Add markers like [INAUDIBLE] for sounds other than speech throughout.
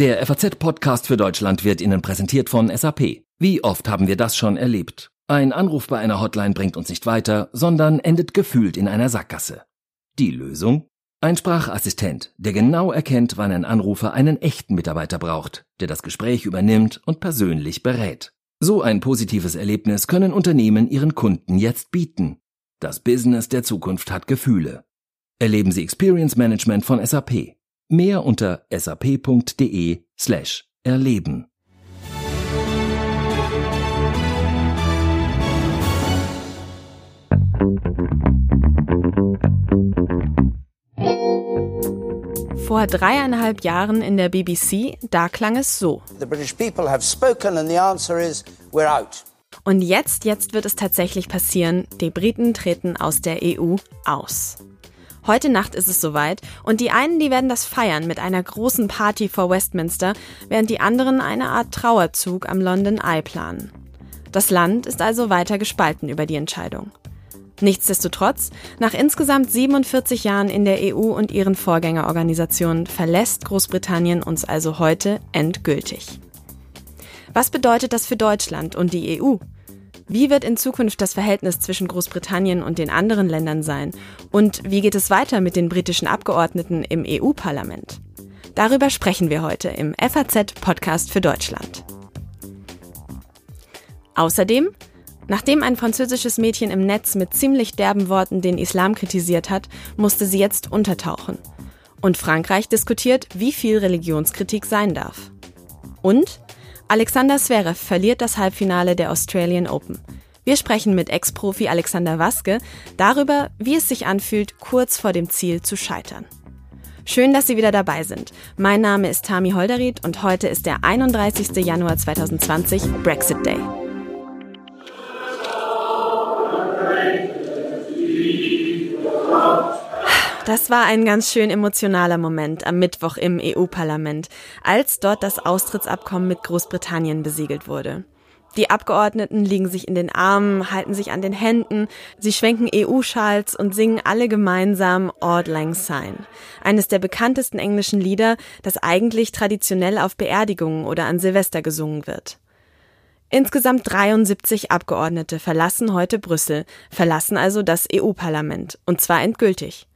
Der FAZ-Podcast für Deutschland wird Ihnen präsentiert von SAP. Wie oft haben wir das schon erlebt? Ein Anruf bei einer Hotline bringt uns nicht weiter, sondern endet gefühlt in einer Sackgasse. Die Lösung? Ein Sprachassistent, der genau erkennt, wann ein Anrufer einen echten Mitarbeiter braucht, der das Gespräch übernimmt und persönlich berät. So ein positives Erlebnis können Unternehmen ihren Kunden jetzt bieten. Das Business der Zukunft hat Gefühle. Erleben Sie Experience Management von SAP. Mehr unter sap.de slash erleben. Vor dreieinhalb Jahren in der BBC, da klang es so. The British people have spoken and the answer is we're out. Und jetzt, jetzt wird es tatsächlich passieren. Die Briten treten aus der EU aus. Heute Nacht ist es soweit und die einen, die werden das feiern mit einer großen Party vor Westminster, während die anderen eine Art Trauerzug am London Eye planen. Das Land ist also weiter gespalten über die Entscheidung. Nichtsdestotrotz, nach insgesamt 47 Jahren in der EU und ihren Vorgängerorganisationen verlässt Großbritannien uns also heute endgültig. Was bedeutet das für Deutschland und die EU? Wie wird in Zukunft das Verhältnis zwischen Großbritannien und den anderen Ländern sein? Und wie geht es weiter mit den britischen Abgeordneten im EU-Parlament? Darüber sprechen wir heute im FAZ-Podcast für Deutschland. Außerdem, nachdem ein französisches Mädchen im Netz mit ziemlich derben Worten den Islam kritisiert hat, musste sie jetzt untertauchen. Und Frankreich diskutiert, wie viel Religionskritik sein darf. Und Alexander Zverev verliert das Halbfinale der Australian Open. Wir sprechen mit Ex-Profi Alexander Waske darüber, wie es sich anfühlt, kurz vor dem Ziel zu scheitern. Schön, dass Sie wieder dabei sind. Mein Name ist Tami Holderried und heute ist der 31. Januar 2020, Brexit Day. Das war ein ganz schön emotionaler Moment am Mittwoch im EU-Parlament, als dort das Austrittsabkommen mit Großbritannien besiegelt wurde. Die Abgeordneten liegen sich in den Armen, halten sich an den Händen, sie schwenken EU-Schals und singen alle gemeinsam Auld Lang Syne, eines der bekanntesten englischen Lieder, das eigentlich traditionell auf Beerdigungen oder an Silvester gesungen wird. Insgesamt 73 Abgeordnete verlassen heute Brüssel, verlassen also das EU-Parlament, und zwar endgültig.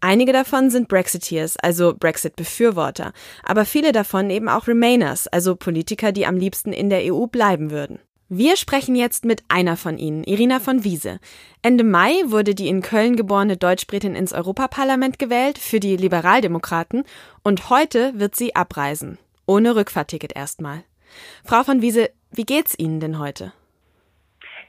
Einige davon sind Brexiteers, also Brexit-Befürworter, aber viele davon eben auch Remainers, also Politiker, die am liebsten in der EU bleiben würden. Wir sprechen jetzt mit einer von ihnen, Irina von Wiese. Ende Mai wurde die in Köln geborene Deutschbritin ins Europaparlament gewählt für die Liberaldemokraten und heute wird sie abreisen. Ohne Rückfahrticket erstmal. Frau von Wiese, wie geht's Ihnen denn heute?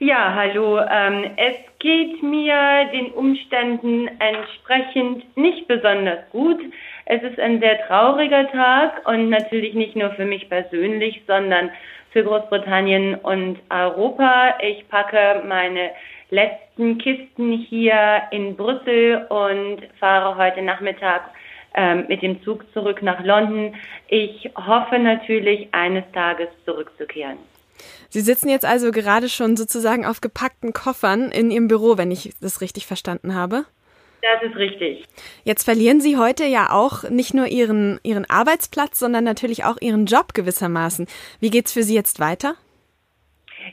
Ja, hallo. Ähm, es geht mir den Umständen entsprechend nicht besonders gut. Es ist ein sehr trauriger Tag und natürlich nicht nur für mich persönlich, sondern für Großbritannien und Europa. Ich packe meine letzten Kisten hier in Brüssel und fahre heute Nachmittag ähm, mit dem Zug zurück nach London. Ich hoffe natürlich, eines Tages zurückzukehren. Sie sitzen jetzt also gerade schon sozusagen auf gepackten Koffern in Ihrem Büro, wenn ich das richtig verstanden habe. Das ist richtig. Jetzt verlieren Sie heute ja auch nicht nur Ihren, Ihren Arbeitsplatz, sondern natürlich auch Ihren Job gewissermaßen. Wie geht's für Sie jetzt weiter?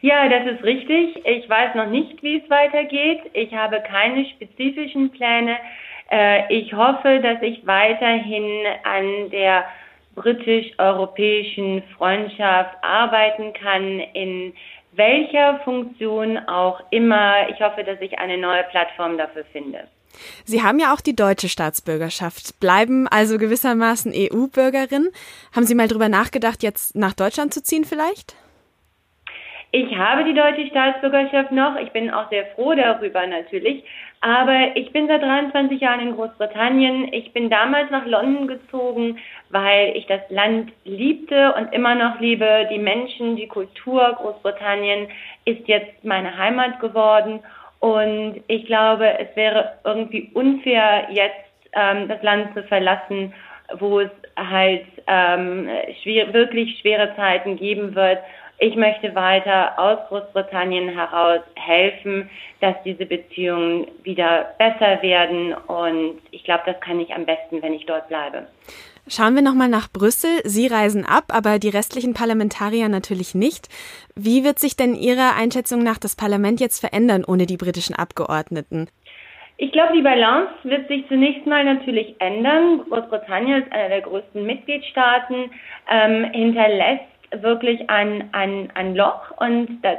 Ja, das ist richtig. Ich weiß noch nicht, wie es weitergeht. Ich habe keine spezifischen Pläne. Äh, ich hoffe, dass ich weiterhin an der britisch-europäischen Freundschaft arbeiten kann, in welcher Funktion auch immer. Ich hoffe, dass ich eine neue Plattform dafür finde. Sie haben ja auch die deutsche Staatsbürgerschaft, bleiben also gewissermaßen EU-Bürgerin. Haben Sie mal drüber nachgedacht, jetzt nach Deutschland zu ziehen vielleicht? Ich habe die deutsche Staatsbürgerschaft noch. Ich bin auch sehr froh darüber natürlich. Aber ich bin seit 23 Jahren in Großbritannien. Ich bin damals nach London gezogen, weil ich das Land liebte und immer noch liebe. Die Menschen, die Kultur Großbritannien ist jetzt meine Heimat geworden. Und ich glaube, es wäre irgendwie unfair, jetzt ähm, das Land zu verlassen, wo es halt ähm, schwer, wirklich schwere Zeiten geben wird ich möchte weiter aus Großbritannien heraus helfen, dass diese Beziehungen wieder besser werden. Und ich glaube, das kann ich am besten, wenn ich dort bleibe. Schauen wir nochmal nach Brüssel. Sie reisen ab, aber die restlichen Parlamentarier natürlich nicht. Wie wird sich denn Ihrer Einschätzung nach das Parlament jetzt verändern ohne die britischen Abgeordneten? Ich glaube, die Balance wird sich zunächst mal natürlich ändern. Großbritannien ist einer der größten Mitgliedstaaten, ähm, hinterlässt wirklich ein, ein, ein Loch und das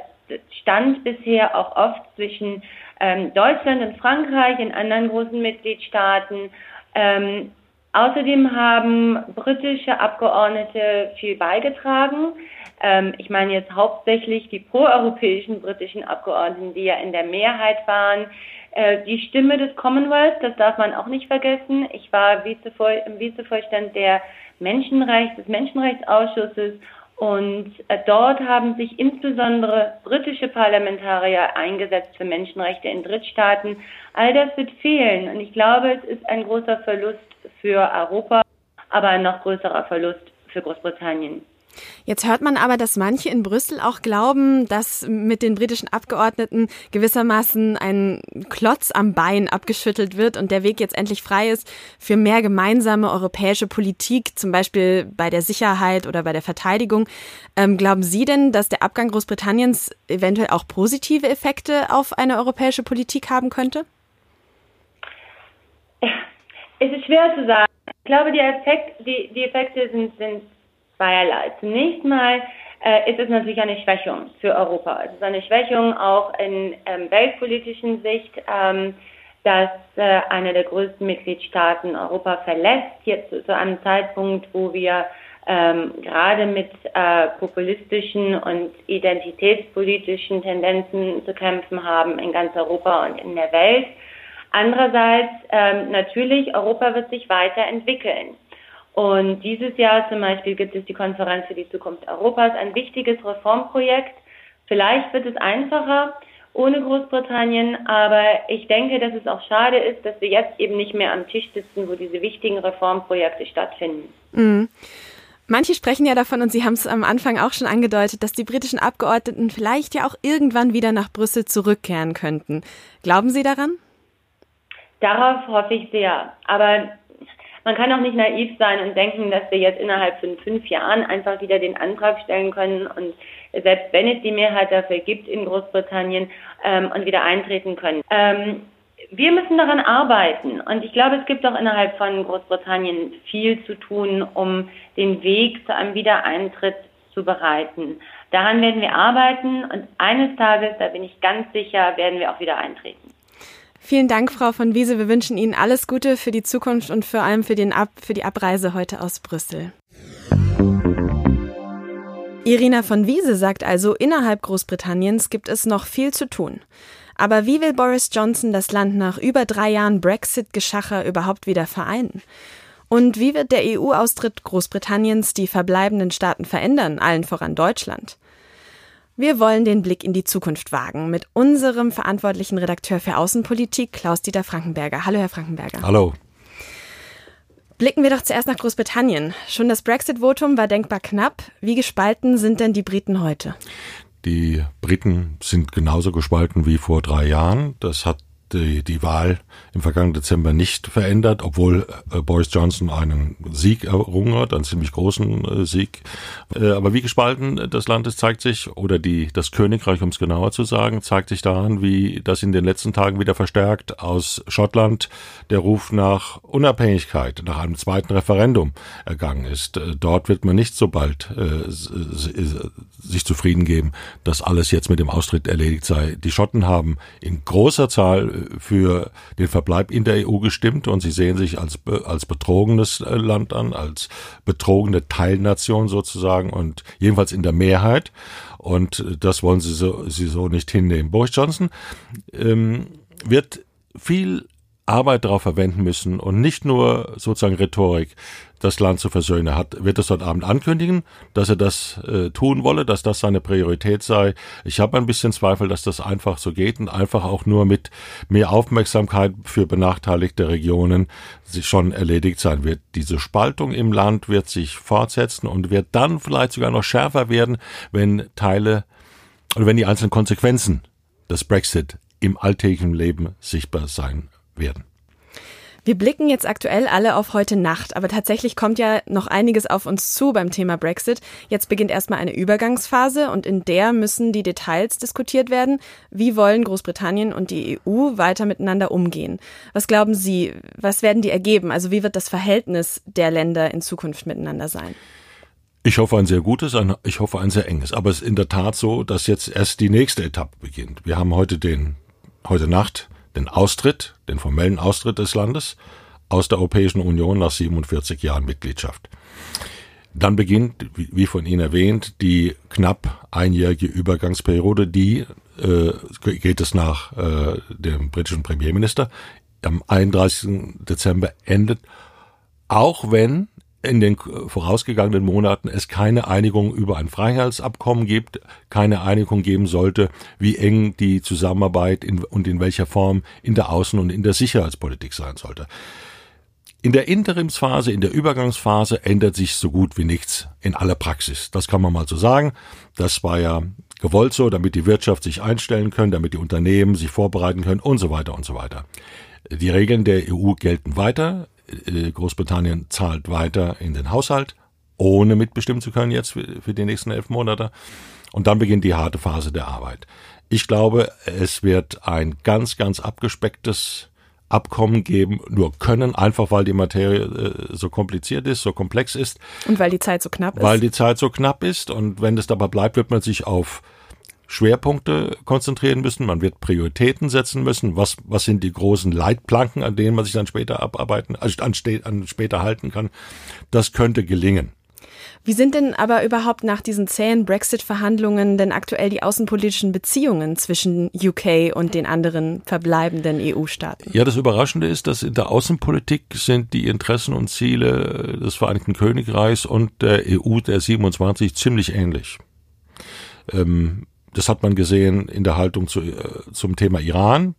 stand bisher auch oft zwischen ähm, Deutschland und Frankreich, in anderen großen Mitgliedstaaten. Ähm, außerdem haben britische Abgeordnete viel beigetragen. Ähm, ich meine jetzt hauptsächlich die proeuropäischen britischen Abgeordneten, die ja in der Mehrheit waren. Äh, die Stimme des Commonwealth, das darf man auch nicht vergessen. Ich war Vizevor im Vizevorstand der Menschenrechts, des Menschenrechtsausschusses und äh, dort haben sich insbesondere britische Parlamentarier eingesetzt für Menschenrechte in Drittstaaten. All das wird fehlen und ich glaube, es ist ein großer Verlust für Europa, aber ein noch größerer Verlust für Großbritannien. Jetzt hört man aber, dass manche in Brüssel auch glauben, dass mit den britischen Abgeordneten gewissermaßen ein Klotz am Bein abgeschüttelt wird und der Weg jetzt endlich frei ist für mehr gemeinsame europäische Politik, zum Beispiel bei der Sicherheit oder bei der Verteidigung. Ähm, glauben Sie denn, dass der Abgang Großbritanniens eventuell auch positive Effekte auf eine europäische Politik haben könnte? Es ist schwer zu sagen. Ich glaube, die, Effekt, die, die Effekte sind, sind zweierlei. Zunächst mal äh, ist es natürlich eine Schwächung für Europa. Es ist eine Schwächung auch in ähm, weltpolitischen Sicht, ähm, dass äh, einer der größten Mitgliedstaaten Europa verlässt, jetzt zu, zu einem Zeitpunkt, wo wir ähm, gerade mit äh, populistischen und identitätspolitischen Tendenzen zu kämpfen haben in ganz Europa und in der Welt. Andererseits ähm, natürlich, Europa wird sich weiterentwickeln. Und dieses Jahr zum Beispiel gibt es die Konferenz für die Zukunft Europas, ein wichtiges Reformprojekt. Vielleicht wird es einfacher ohne Großbritannien, aber ich denke, dass es auch schade ist, dass wir jetzt eben nicht mehr am Tisch sitzen, wo diese wichtigen Reformprojekte stattfinden. Mhm. Manche sprechen ja davon, und Sie haben es am Anfang auch schon angedeutet, dass die britischen Abgeordneten vielleicht ja auch irgendwann wieder nach Brüssel zurückkehren könnten. Glauben Sie daran? Darauf hoffe ich sehr. Aber man kann auch nicht naiv sein und denken, dass wir jetzt innerhalb von fünf Jahren einfach wieder den Antrag stellen können und selbst wenn es die Mehrheit dafür gibt in Großbritannien ähm, und wieder eintreten können. Ähm, wir müssen daran arbeiten und ich glaube, es gibt auch innerhalb von Großbritannien viel zu tun, um den Weg zu einem Wiedereintritt zu bereiten. Daran werden wir arbeiten und eines Tages, da bin ich ganz sicher, werden wir auch wieder eintreten. Vielen Dank, Frau von Wiese. Wir wünschen Ihnen alles Gute für die Zukunft und vor allem für, den Ab für die Abreise heute aus Brüssel. Irina von Wiese sagt also, innerhalb Großbritanniens gibt es noch viel zu tun. Aber wie will Boris Johnson das Land nach über drei Jahren Brexit-Geschacher überhaupt wieder vereinen? Und wie wird der EU-Austritt Großbritanniens die verbleibenden Staaten verändern, allen voran Deutschland? Wir wollen den Blick in die Zukunft wagen mit unserem verantwortlichen Redakteur für Außenpolitik, Klaus-Dieter Frankenberger. Hallo, Herr Frankenberger. Hallo. Blicken wir doch zuerst nach Großbritannien. Schon das Brexit-Votum war denkbar knapp. Wie gespalten sind denn die Briten heute? Die Briten sind genauso gespalten wie vor drei Jahren. Das hat die, die Wahl im vergangenen Dezember nicht verändert, obwohl äh, Boris Johnson einen Sieg errungen hat, einen ziemlich großen äh, Sieg. Äh, aber wie gespalten das Land ist, zeigt sich, oder die, das Königreich, um es genauer zu sagen, zeigt sich daran, wie das in den letzten Tagen wieder verstärkt aus Schottland der Ruf nach Unabhängigkeit, nach einem zweiten Referendum ergangen ist. Äh, dort wird man nicht so bald äh, sich zufrieden geben, dass alles jetzt mit dem Austritt erledigt sei. Die Schotten haben in großer Zahl für den Verbleib in der EU gestimmt und sie sehen sich als, als betrogenes äh, Land an, als betrogene Teilnation sozusagen und jedenfalls in der Mehrheit. Und das wollen sie so, sie so nicht hinnehmen. Boris Johnson ähm, wird viel Arbeit darauf verwenden müssen und nicht nur sozusagen Rhetorik das Land zu versöhnen. Er hat, wird es heute Abend ankündigen, dass er das äh, tun wolle, dass das seine Priorität sei. Ich habe ein bisschen Zweifel, dass das einfach so geht und einfach auch nur mit mehr Aufmerksamkeit für benachteiligte Regionen schon erledigt sein wird. Diese Spaltung im Land wird sich fortsetzen und wird dann vielleicht sogar noch schärfer werden, wenn Teile oder wenn die einzelnen Konsequenzen des Brexit im alltäglichen Leben sichtbar sein werden. Wir blicken jetzt aktuell alle auf heute Nacht, aber tatsächlich kommt ja noch einiges auf uns zu beim Thema Brexit. Jetzt beginnt erstmal eine Übergangsphase und in der müssen die Details diskutiert werden. Wie wollen Großbritannien und die EU weiter miteinander umgehen? Was glauben Sie, was werden die ergeben? Also wie wird das Verhältnis der Länder in Zukunft miteinander sein? Ich hoffe ein sehr gutes, ein, ich hoffe ein sehr enges. Aber es ist in der Tat so, dass jetzt erst die nächste Etappe beginnt. Wir haben heute den, heute Nacht den Austritt, den formellen Austritt des Landes aus der Europäischen Union nach 47 Jahren Mitgliedschaft. Dann beginnt, wie von Ihnen erwähnt, die knapp einjährige Übergangsperiode, die äh, geht es nach äh, dem britischen Premierminister am 31. Dezember endet, auch wenn in den vorausgegangenen Monaten es keine Einigung über ein Freihandelsabkommen gibt, keine Einigung geben sollte, wie eng die Zusammenarbeit in, und in welcher Form in der Außen- und in der Sicherheitspolitik sein sollte. In der Interimsphase, in der Übergangsphase ändert sich so gut wie nichts in aller Praxis. Das kann man mal so sagen. Das war ja gewollt so, damit die Wirtschaft sich einstellen können, damit die Unternehmen sich vorbereiten können und so weiter und so weiter. Die Regeln der EU gelten weiter. Äh, Großbritannien zahlt weiter in den Haushalt, ohne mitbestimmen zu können jetzt für die nächsten elf Monate. Und dann beginnt die harte Phase der Arbeit. Ich glaube, es wird ein ganz, ganz abgespecktes Abkommen geben, nur können, einfach weil die Materie äh, so kompliziert ist, so komplex ist. Und weil die Zeit so knapp ist. Weil die Zeit so knapp ist. Und wenn es dabei bleibt, wird man sich auf Schwerpunkte konzentrieren müssen, man wird Prioritäten setzen müssen, was, was sind die großen Leitplanken, an denen man sich dann später abarbeiten, also an, an später halten kann. Das könnte gelingen. Wie sind denn aber überhaupt nach diesen zähen Brexit-Verhandlungen denn aktuell die außenpolitischen Beziehungen zwischen UK und den anderen verbleibenden EU-Staaten? Ja, das Überraschende ist, dass in der Außenpolitik sind die Interessen und Ziele des Vereinigten Königreichs und der EU der 27 ziemlich ähnlich. Ähm, das hat man gesehen in der Haltung zu, äh, zum Thema Iran,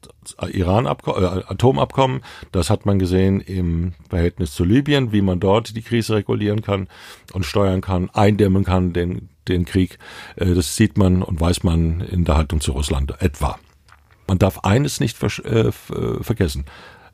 Iran äh, Atomabkommen. Das hat man gesehen im Verhältnis zu Libyen, wie man dort die Krise regulieren kann und steuern kann, eindämmen kann, den, den Krieg. Äh, das sieht man und weiß man in der Haltung zu Russland etwa. Man darf eines nicht ver äh, vergessen.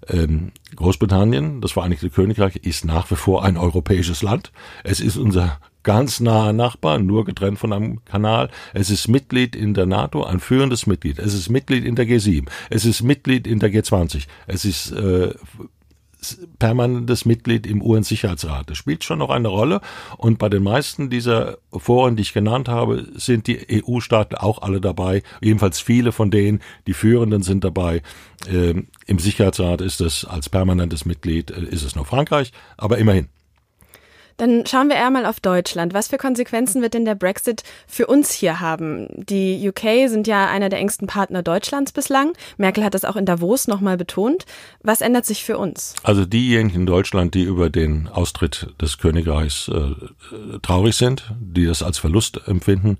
Ähm, Großbritannien, das Vereinigte Königreich, ist nach wie vor ein europäisches Land. Es ist unser ganz naher Nachbar, nur getrennt von einem Kanal. Es ist Mitglied in der NATO, ein führendes Mitglied. Es ist Mitglied in der G7. Es ist Mitglied in der G20. Es ist äh, permanentes Mitglied im UN-Sicherheitsrat. Das spielt schon noch eine Rolle. Und bei den meisten dieser Foren, die ich genannt habe, sind die EU-Staaten auch alle dabei. Jedenfalls viele von denen, die Führenden sind dabei. Ähm, Im Sicherheitsrat ist es als permanentes Mitglied, äh, ist es nur Frankreich, aber immerhin. Dann schauen wir eher mal auf Deutschland. Was für Konsequenzen wird denn der Brexit für uns hier haben? Die UK sind ja einer der engsten Partner Deutschlands bislang. Merkel hat das auch in Davos nochmal betont. Was ändert sich für uns? Also diejenigen in Deutschland, die über den Austritt des Königreichs äh, traurig sind, die das als Verlust empfinden,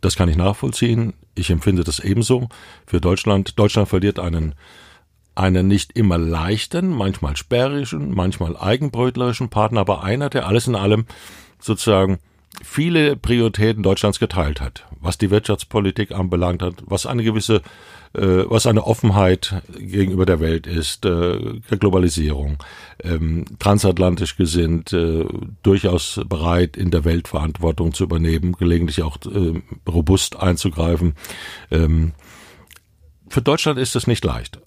das kann ich nachvollziehen. Ich empfinde das ebenso. Für Deutschland, Deutschland verliert einen einen nicht immer leichten, manchmal sperrischen, manchmal eigenbrötlerischen Partner, aber einer, der alles in allem sozusagen viele Prioritäten Deutschlands geteilt hat, was die Wirtschaftspolitik anbelangt hat, was eine gewisse, äh, was eine Offenheit gegenüber der Welt ist, äh, Globalisierung, ähm, transatlantisch gesinnt, äh, durchaus bereit, in der Welt Verantwortung zu übernehmen, gelegentlich auch äh, robust einzugreifen. Ähm, für Deutschland ist es nicht leicht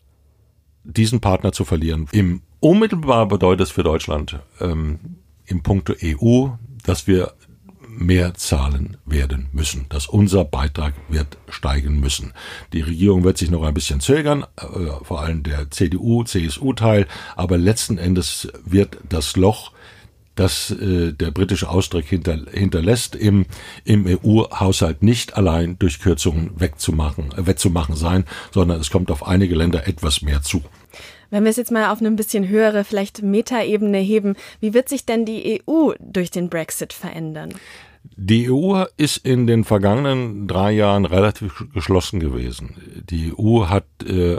diesen Partner zu verlieren. Im unmittelbar bedeutet es für Deutschland ähm, im Punkto EU, dass wir mehr zahlen werden müssen, dass unser Beitrag wird steigen müssen. Die Regierung wird sich noch ein bisschen zögern, äh, vor allem der CDU, CSU-Teil, aber letzten Endes wird das Loch das äh, der britische Austritt hinter, hinterlässt, im, im EU-Haushalt nicht allein durch Kürzungen wegzumachen, äh, wettzumachen sein, sondern es kommt auf einige Länder etwas mehr zu. Wenn wir es jetzt mal auf eine ein bisschen höhere, vielleicht Metaebene heben, wie wird sich denn die EU durch den Brexit verändern? Die EU ist in den vergangenen drei Jahren relativ geschlossen gewesen. Die EU hat äh,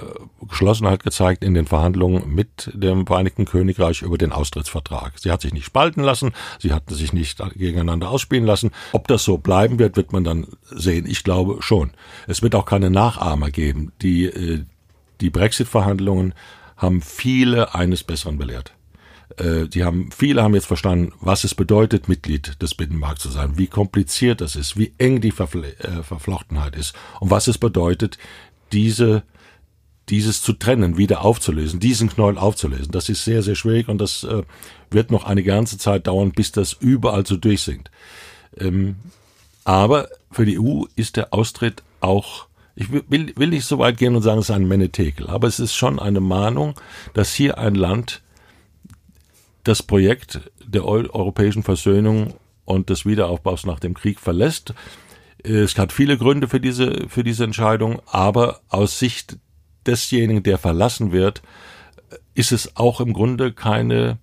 Geschlossenheit gezeigt in den Verhandlungen mit dem Vereinigten Königreich über den Austrittsvertrag. Sie hat sich nicht spalten lassen, sie hat sich nicht gegeneinander ausspielen lassen. Ob das so bleiben wird, wird man dann sehen. Ich glaube schon. Es wird auch keine Nachahmer geben. Die, äh, die Brexit-Verhandlungen haben viele eines Besseren belehrt. Äh, die haben, viele haben jetzt verstanden, was es bedeutet, Mitglied des Binnenmarkts zu sein, wie kompliziert das ist, wie eng die Verfle äh, Verflochtenheit ist und was es bedeutet, diese dieses zu trennen, wieder aufzulösen, diesen Knäuel aufzulösen. Das ist sehr, sehr schwierig und das äh, wird noch eine ganze Zeit dauern, bis das überall so durchsinkt. Ähm, aber für die EU ist der Austritt auch ich will, will nicht so weit gehen und sagen, es ist ein Menetekel, aber es ist schon eine Mahnung, dass hier ein Land das Projekt der europäischen Versöhnung und des Wiederaufbaus nach dem Krieg verlässt. Es hat viele Gründe für diese, für diese Entscheidung, aber aus Sicht desjenigen, der verlassen wird, ist es auch im Grunde keine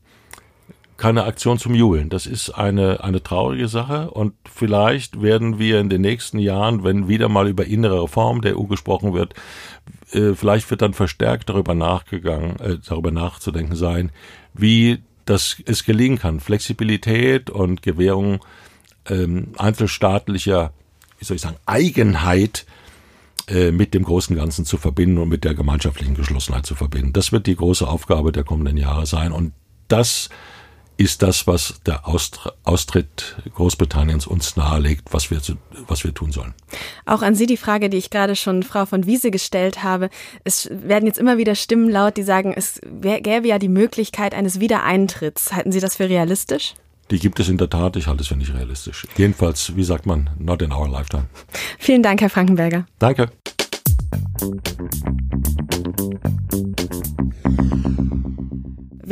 keine Aktion zum Jubeln. Das ist eine, eine traurige Sache und vielleicht werden wir in den nächsten Jahren, wenn wieder mal über innere Reform der EU gesprochen wird, äh, vielleicht wird dann verstärkt darüber nachgegangen, äh, darüber nachzudenken sein, wie das es gelingen kann, Flexibilität und Gewährung ähm, einzelstaatlicher, wie soll ich sagen, Eigenheit äh, mit dem großen Ganzen zu verbinden und mit der gemeinschaftlichen Geschlossenheit zu verbinden. Das wird die große Aufgabe der kommenden Jahre sein und das ist das, was der Austritt Großbritanniens uns nahelegt, was wir, was wir tun sollen. Auch an Sie die Frage, die ich gerade schon Frau von Wiese gestellt habe. Es werden jetzt immer wieder Stimmen laut, die sagen, es gäbe ja die Möglichkeit eines Wiedereintritts. Halten Sie das für realistisch? Die gibt es in der Tat, ich halte es für nicht realistisch. Jedenfalls, wie sagt man, not in our lifetime. Vielen Dank, Herr Frankenberger. Danke.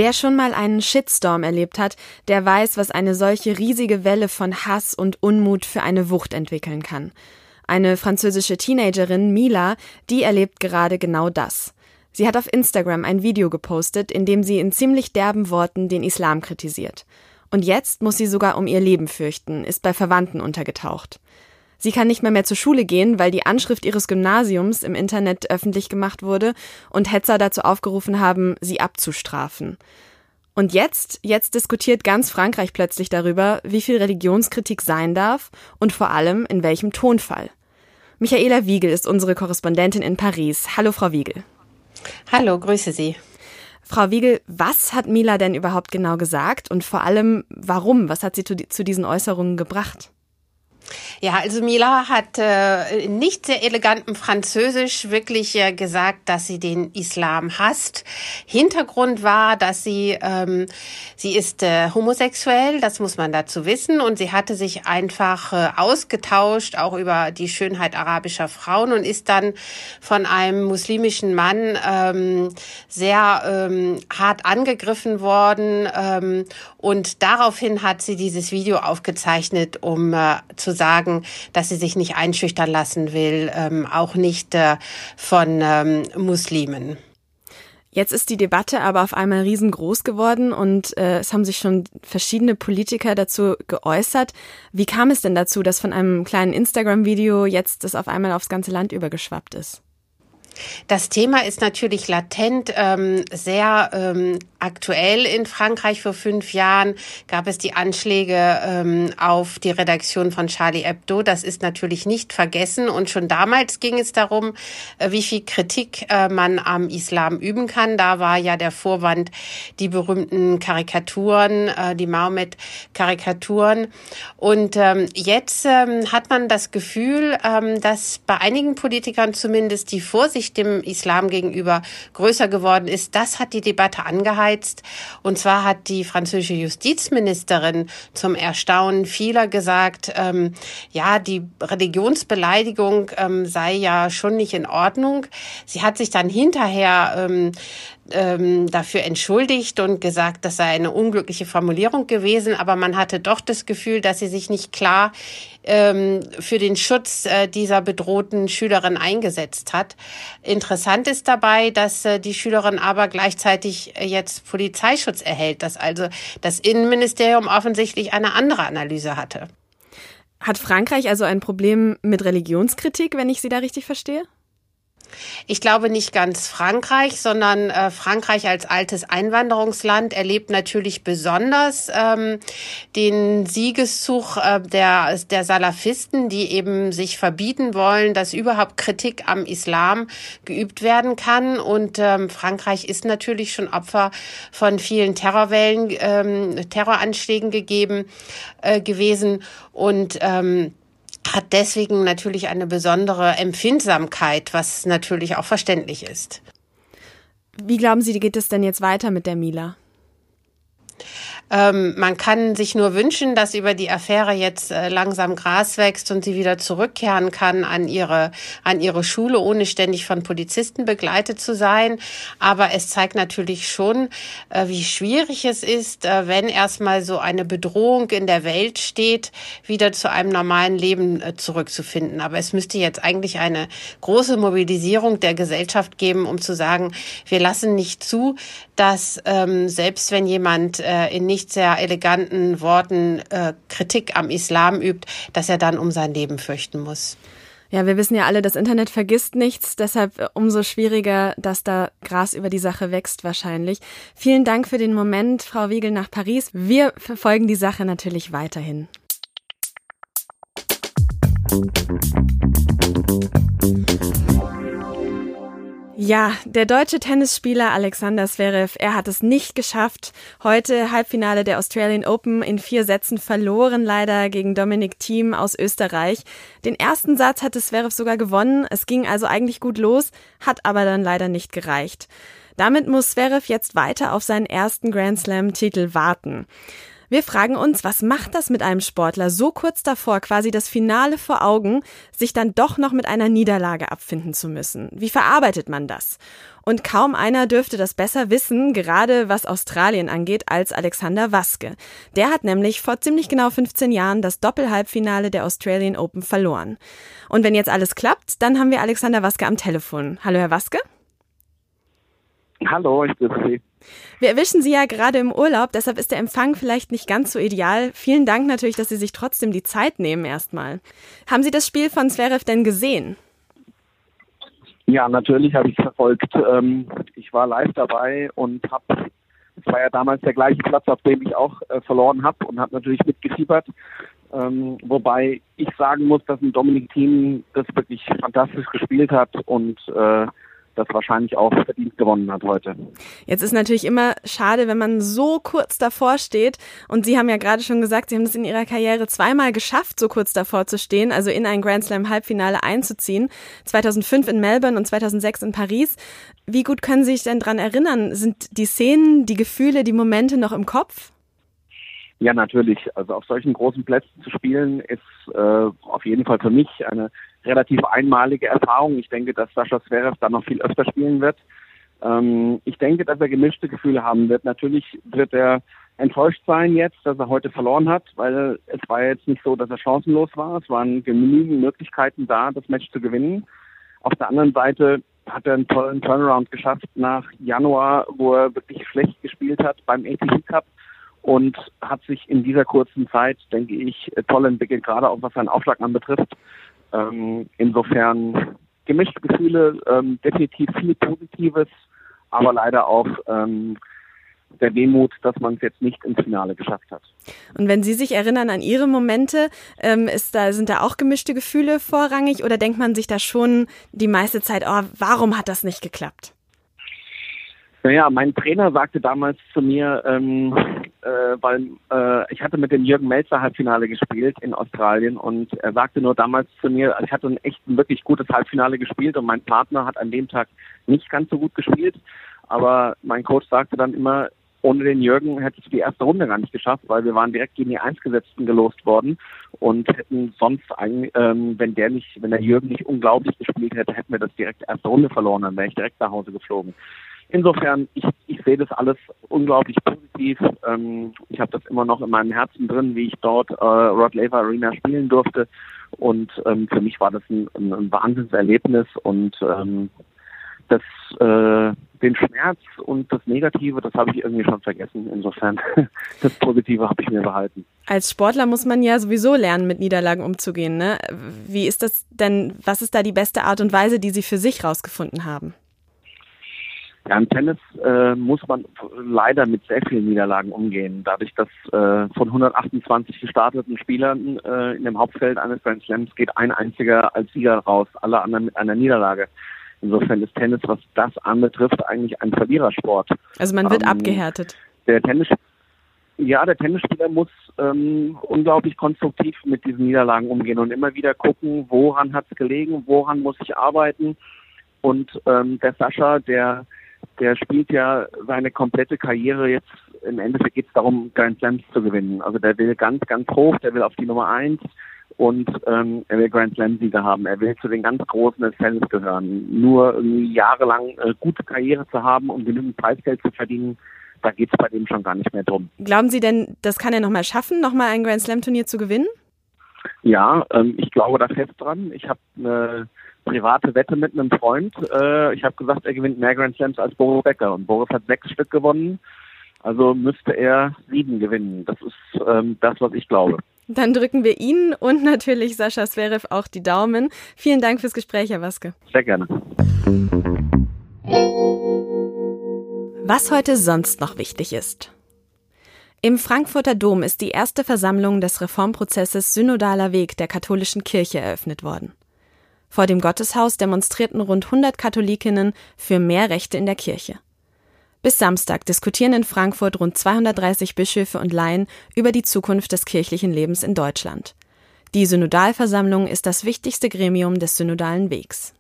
Wer schon mal einen Shitstorm erlebt hat, der weiß, was eine solche riesige Welle von Hass und Unmut für eine Wucht entwickeln kann. Eine französische Teenagerin, Mila, die erlebt gerade genau das. Sie hat auf Instagram ein Video gepostet, in dem sie in ziemlich derben Worten den Islam kritisiert. Und jetzt muss sie sogar um ihr Leben fürchten, ist bei Verwandten untergetaucht. Sie kann nicht mehr mehr zur Schule gehen, weil die Anschrift ihres Gymnasiums im Internet öffentlich gemacht wurde und Hetzer dazu aufgerufen haben, sie abzustrafen. Und jetzt, jetzt diskutiert ganz Frankreich plötzlich darüber, wie viel Religionskritik sein darf und vor allem in welchem Tonfall. Michaela Wiegel ist unsere Korrespondentin in Paris. Hallo, Frau Wiegel. Hallo, grüße Sie. Frau Wiegel, was hat Mila denn überhaupt genau gesagt und vor allem warum? Was hat sie zu diesen Äußerungen gebracht? Ja, also Mila hat äh, nicht sehr elegantem Französisch wirklich äh, gesagt, dass sie den Islam hasst. Hintergrund war, dass sie ähm, sie ist äh, homosexuell, das muss man dazu wissen, und sie hatte sich einfach äh, ausgetauscht auch über die Schönheit arabischer Frauen und ist dann von einem muslimischen Mann ähm, sehr ähm, hart angegriffen worden ähm, und daraufhin hat sie dieses Video aufgezeichnet, um äh, zu sagen, dass sie sich nicht einschüchtern lassen will, ähm, auch nicht äh, von ähm, Muslimen. Jetzt ist die Debatte aber auf einmal riesengroß geworden und äh, es haben sich schon verschiedene Politiker dazu geäußert. Wie kam es denn dazu, dass von einem kleinen Instagram-Video jetzt das auf einmal aufs ganze Land übergeschwappt ist? Das Thema ist natürlich latent ähm, sehr ähm, aktuell in Frankreich. Vor fünf Jahren gab es die Anschläge ähm, auf die Redaktion von Charlie Hebdo. Das ist natürlich nicht vergessen. Und schon damals ging es darum, äh, wie viel Kritik äh, man am Islam üben kann. Da war ja der Vorwand die berühmten Karikaturen, äh, die Mahomet-Karikaturen. Und ähm, jetzt ähm, hat man das Gefühl, ähm, dass bei einigen Politikern zumindest die Vorsicht dem Islam gegenüber größer geworden ist. Das hat die Debatte angeheizt angeheizt. Und zwar hat die französische Justizministerin zum Erstaunen vieler gesagt, ähm, ja, die Religionsbeleidigung ähm, sei ja schon nicht in Ordnung. Sie hat sich dann hinterher ähm, ähm, dafür entschuldigt und gesagt, das sei eine unglückliche Formulierung gewesen, aber man hatte doch das Gefühl, dass sie sich nicht klar ähm, für den Schutz äh, dieser bedrohten Schülerin eingesetzt hat. Interessant ist dabei, dass äh, die Schülerin aber gleichzeitig äh, jetzt Polizeischutz erhält, dass also das Innenministerium offensichtlich eine andere Analyse hatte. Hat Frankreich also ein Problem mit Religionskritik, wenn ich Sie da richtig verstehe? Ich glaube nicht ganz Frankreich, sondern äh, Frankreich als altes Einwanderungsland erlebt natürlich besonders ähm, den Siegeszug äh, der, der Salafisten, die eben sich verbieten wollen, dass überhaupt Kritik am Islam geübt werden kann. Und ähm, Frankreich ist natürlich schon Opfer von vielen Terrorwellen, ähm, Terroranschlägen gegeben äh, gewesen. Und ähm, hat deswegen natürlich eine besondere Empfindsamkeit, was natürlich auch verständlich ist. Wie glauben Sie, geht es denn jetzt weiter mit der Mila? Ähm, man kann sich nur wünschen, dass über die Affäre jetzt äh, langsam Gras wächst und sie wieder zurückkehren kann an ihre, an ihre Schule, ohne ständig von Polizisten begleitet zu sein. Aber es zeigt natürlich schon, äh, wie schwierig es ist, äh, wenn erstmal so eine Bedrohung in der Welt steht, wieder zu einem normalen Leben äh, zurückzufinden. Aber es müsste jetzt eigentlich eine große Mobilisierung der Gesellschaft geben, um zu sagen, wir lassen nicht zu, dass ähm, selbst wenn jemand äh, in nicht nicht sehr eleganten Worten äh, Kritik am Islam übt, dass er dann um sein Leben fürchten muss. Ja, wir wissen ja alle, das Internet vergisst nichts, deshalb äh, umso schwieriger, dass da Gras über die Sache wächst wahrscheinlich. Vielen Dank für den Moment, Frau Wiegel nach Paris. Wir verfolgen die Sache natürlich weiterhin. Ja, der deutsche Tennisspieler Alexander Zverev, er hat es nicht geschafft. Heute Halbfinale der Australian Open in vier Sätzen verloren, leider gegen Dominik Thiem aus Österreich. Den ersten Satz hatte Zverev sogar gewonnen. Es ging also eigentlich gut los, hat aber dann leider nicht gereicht. Damit muss Zverev jetzt weiter auf seinen ersten Grand Slam Titel warten. Wir fragen uns, was macht das mit einem Sportler so kurz davor, quasi das Finale vor Augen, sich dann doch noch mit einer Niederlage abfinden zu müssen? Wie verarbeitet man das? Und kaum einer dürfte das besser wissen, gerade was Australien angeht, als Alexander Waske. Der hat nämlich vor ziemlich genau 15 Jahren das Doppelhalbfinale der Australian Open verloren. Und wenn jetzt alles klappt, dann haben wir Alexander Waske am Telefon. Hallo, Herr Waske. Hallo, ich grüße Sie. Wir erwischen Sie ja gerade im Urlaub, deshalb ist der Empfang vielleicht nicht ganz so ideal. Vielen Dank natürlich, dass Sie sich trotzdem die Zeit nehmen erstmal. Haben Sie das Spiel von Zverev denn gesehen? Ja, natürlich habe ich es verfolgt. Ähm, ich war live dabei und habe, es war ja damals der gleiche Platz, auf dem ich auch äh, verloren habe und habe natürlich mitgefiebert. Ähm, wobei ich sagen muss, dass ein Dominik Thiem das wirklich fantastisch gespielt hat und äh, das wahrscheinlich auch verdient gewonnen hat heute. Jetzt ist natürlich immer schade, wenn man so kurz davor steht. Und Sie haben ja gerade schon gesagt, Sie haben es in Ihrer Karriere zweimal geschafft, so kurz davor zu stehen, also in ein Grand Slam Halbfinale einzuziehen. 2005 in Melbourne und 2006 in Paris. Wie gut können Sie sich denn daran erinnern? Sind die Szenen, die Gefühle, die Momente noch im Kopf? Ja, natürlich. Also auf solchen großen Plätzen zu spielen, ist äh, auf jeden Fall für mich eine relativ einmalige Erfahrung. Ich denke, dass Sascha Zverev da noch viel öfter spielen wird. Ähm, ich denke, dass er gemischte Gefühle haben wird. Natürlich wird er enttäuscht sein jetzt, dass er heute verloren hat, weil es war jetzt nicht so, dass er chancenlos war. Es waren genügend Möglichkeiten da, das Match zu gewinnen. Auf der anderen Seite hat er einen tollen Turnaround geschafft nach Januar, wo er wirklich schlecht gespielt hat beim ATP Cup und hat sich in dieser kurzen Zeit, denke ich, toll entwickelt, gerade auch was seinen Aufschlag anbetrifft. Ähm, insofern gemischte Gefühle, ähm, definitiv viel Positives, aber leider auch ähm, der Wehmut, dass man es jetzt nicht ins Finale geschafft hat. Und wenn Sie sich erinnern an Ihre Momente, ähm, ist da, sind da auch gemischte Gefühle vorrangig oder denkt man sich da schon die meiste Zeit, oh, warum hat das nicht geklappt? Naja, mein Trainer sagte damals zu mir, ähm, äh, weil äh, ich hatte mit dem Jürgen Melzer Halbfinale gespielt in Australien und er sagte nur damals zu mir, ich hatte ein echt ein wirklich gutes Halbfinale gespielt und mein Partner hat an dem Tag nicht ganz so gut gespielt, aber mein Coach sagte dann immer, ohne den Jürgen hättest du die erste Runde gar nicht geschafft, weil wir waren direkt gegen die Einsgesetzten gelost worden und hätten sonst, ähm, wenn der nicht, wenn der Jürgen nicht unglaublich gespielt hätte, hätten wir das direkt erste Runde verloren, dann wäre ich direkt nach Hause geflogen. Insofern, ich, ich sehe das alles unglaublich positiv. Ähm, ich habe das immer noch in meinem Herzen drin, wie ich dort äh, Rod Laver Arena spielen durfte. Und ähm, für mich war das ein, ein, ein Wahnsinnserlebnis und ähm, das, äh, den Schmerz und das Negative, das habe ich irgendwie schon vergessen. Insofern, [LAUGHS] das Positive habe ich mir behalten. Als Sportler muss man ja sowieso lernen, mit Niederlagen umzugehen. Ne? Wie ist das denn, was ist da die beste Art und Weise, die Sie für sich rausgefunden haben? Ja, im Tennis äh, muss man leider mit sehr vielen Niederlagen umgehen. Dadurch, dass äh, von 128 gestarteten Spielern äh, in dem Hauptfeld eines Grand Slams geht ein einziger als Sieger raus, alle anderen mit einer Niederlage. Insofern ist Tennis, was das anbetrifft, eigentlich ein Verlierersport. Also man wird ähm, abgehärtet. Der Tennis, ja, der Tennisspieler muss ähm, unglaublich konstruktiv mit diesen Niederlagen umgehen und immer wieder gucken, woran hat es gelegen, woran muss ich arbeiten. Und ähm, der Sascha, der der spielt ja seine komplette Karriere jetzt, im Endeffekt geht es darum, Grand Slams zu gewinnen. Also der will ganz, ganz hoch, der will auf die Nummer eins und ähm, er will Grand Slam-Sieger haben. Er will zu den ganz Großen des Tennis gehören. Nur irgendwie jahrelang äh, gute Karriere zu haben und genügend Preisgeld zu verdienen, da geht es bei dem schon gar nicht mehr drum. Glauben Sie denn, das kann er nochmal schaffen, nochmal ein Grand Slam-Turnier zu gewinnen? Ja, ähm, ich glaube da fest dran. Ich habe eine private Wette mit einem Freund. Äh, ich habe gesagt, er gewinnt mehr Grand Slams als Boris Becker und Boris hat sechs Stück gewonnen. Also müsste er sieben gewinnen. Das ist ähm, das, was ich glaube. Dann drücken wir Ihnen und natürlich Sascha Zverev auch die Daumen. Vielen Dank fürs Gespräch, Herr Waske. Sehr gerne. Was heute sonst noch wichtig ist. Im Frankfurter Dom ist die erste Versammlung des Reformprozesses Synodaler Weg der katholischen Kirche eröffnet worden. Vor dem Gotteshaus demonstrierten rund 100 Katholikinnen für mehr Rechte in der Kirche. Bis Samstag diskutieren in Frankfurt rund 230 Bischöfe und Laien über die Zukunft des kirchlichen Lebens in Deutschland. Die Synodalversammlung ist das wichtigste Gremium des synodalen Wegs.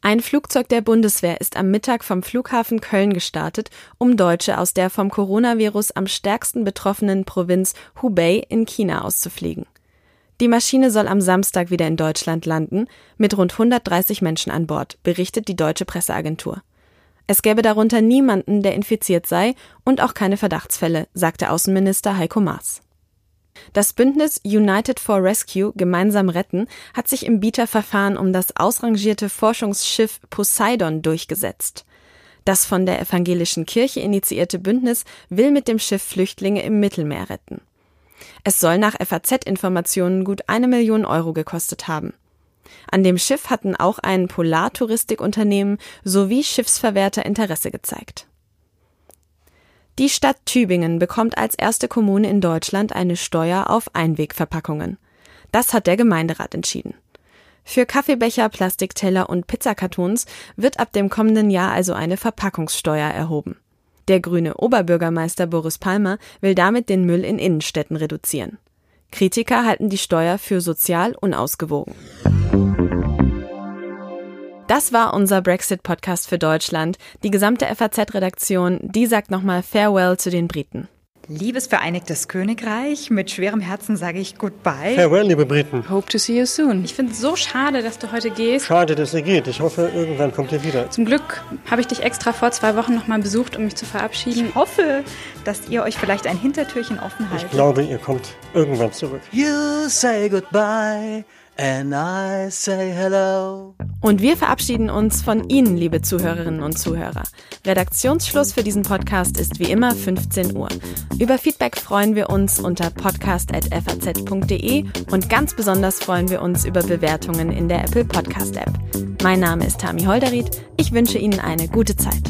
Ein Flugzeug der Bundeswehr ist am Mittag vom Flughafen Köln gestartet, um Deutsche aus der vom Coronavirus am stärksten betroffenen Provinz Hubei in China auszufliegen. Die Maschine soll am Samstag wieder in Deutschland landen, mit rund 130 Menschen an Bord, berichtet die deutsche Presseagentur. Es gäbe darunter niemanden, der infiziert sei und auch keine Verdachtsfälle, sagte Außenminister Heiko Maas. Das Bündnis United for Rescue Gemeinsam retten hat sich im Bieterverfahren um das ausrangierte Forschungsschiff Poseidon durchgesetzt. Das von der evangelischen Kirche initiierte Bündnis will mit dem Schiff Flüchtlinge im Mittelmeer retten. Es soll nach FAZ-Informationen gut eine Million Euro gekostet haben. An dem Schiff hatten auch ein Polartouristikunternehmen sowie Schiffsverwerter Interesse gezeigt. Die Stadt Tübingen bekommt als erste Kommune in Deutschland eine Steuer auf Einwegverpackungen. Das hat der Gemeinderat entschieden. Für Kaffeebecher, Plastikteller und Pizzakartons wird ab dem kommenden Jahr also eine Verpackungssteuer erhoben. Der grüne Oberbürgermeister Boris Palmer will damit den Müll in Innenstädten reduzieren. Kritiker halten die Steuer für sozial unausgewogen. Das war unser Brexit-Podcast für Deutschland. Die gesamte FAZ-Redaktion, die sagt nochmal Farewell zu den Briten. Liebes Vereinigtes Königreich, mit schwerem Herzen sage ich Goodbye. Farewell, liebe Briten. Hope to see you soon. Ich finde es so schade, dass du heute gehst. Schade, dass ihr geht. Ich hoffe, irgendwann kommt ihr wieder. Zum Glück habe ich dich extra vor zwei Wochen nochmal besucht, um mich zu verabschieden. Ich hoffe, dass ihr euch vielleicht ein Hintertürchen offen haltet. Ich glaube, ihr kommt irgendwann zurück. You say goodbye. And I say hello. Und wir verabschieden uns von Ihnen, liebe Zuhörerinnen und Zuhörer. Redaktionsschluss für diesen Podcast ist wie immer 15 Uhr. Über Feedback freuen wir uns unter podcast.faz.de und ganz besonders freuen wir uns über Bewertungen in der Apple Podcast App. Mein Name ist Tami Holderried. Ich wünsche Ihnen eine gute Zeit.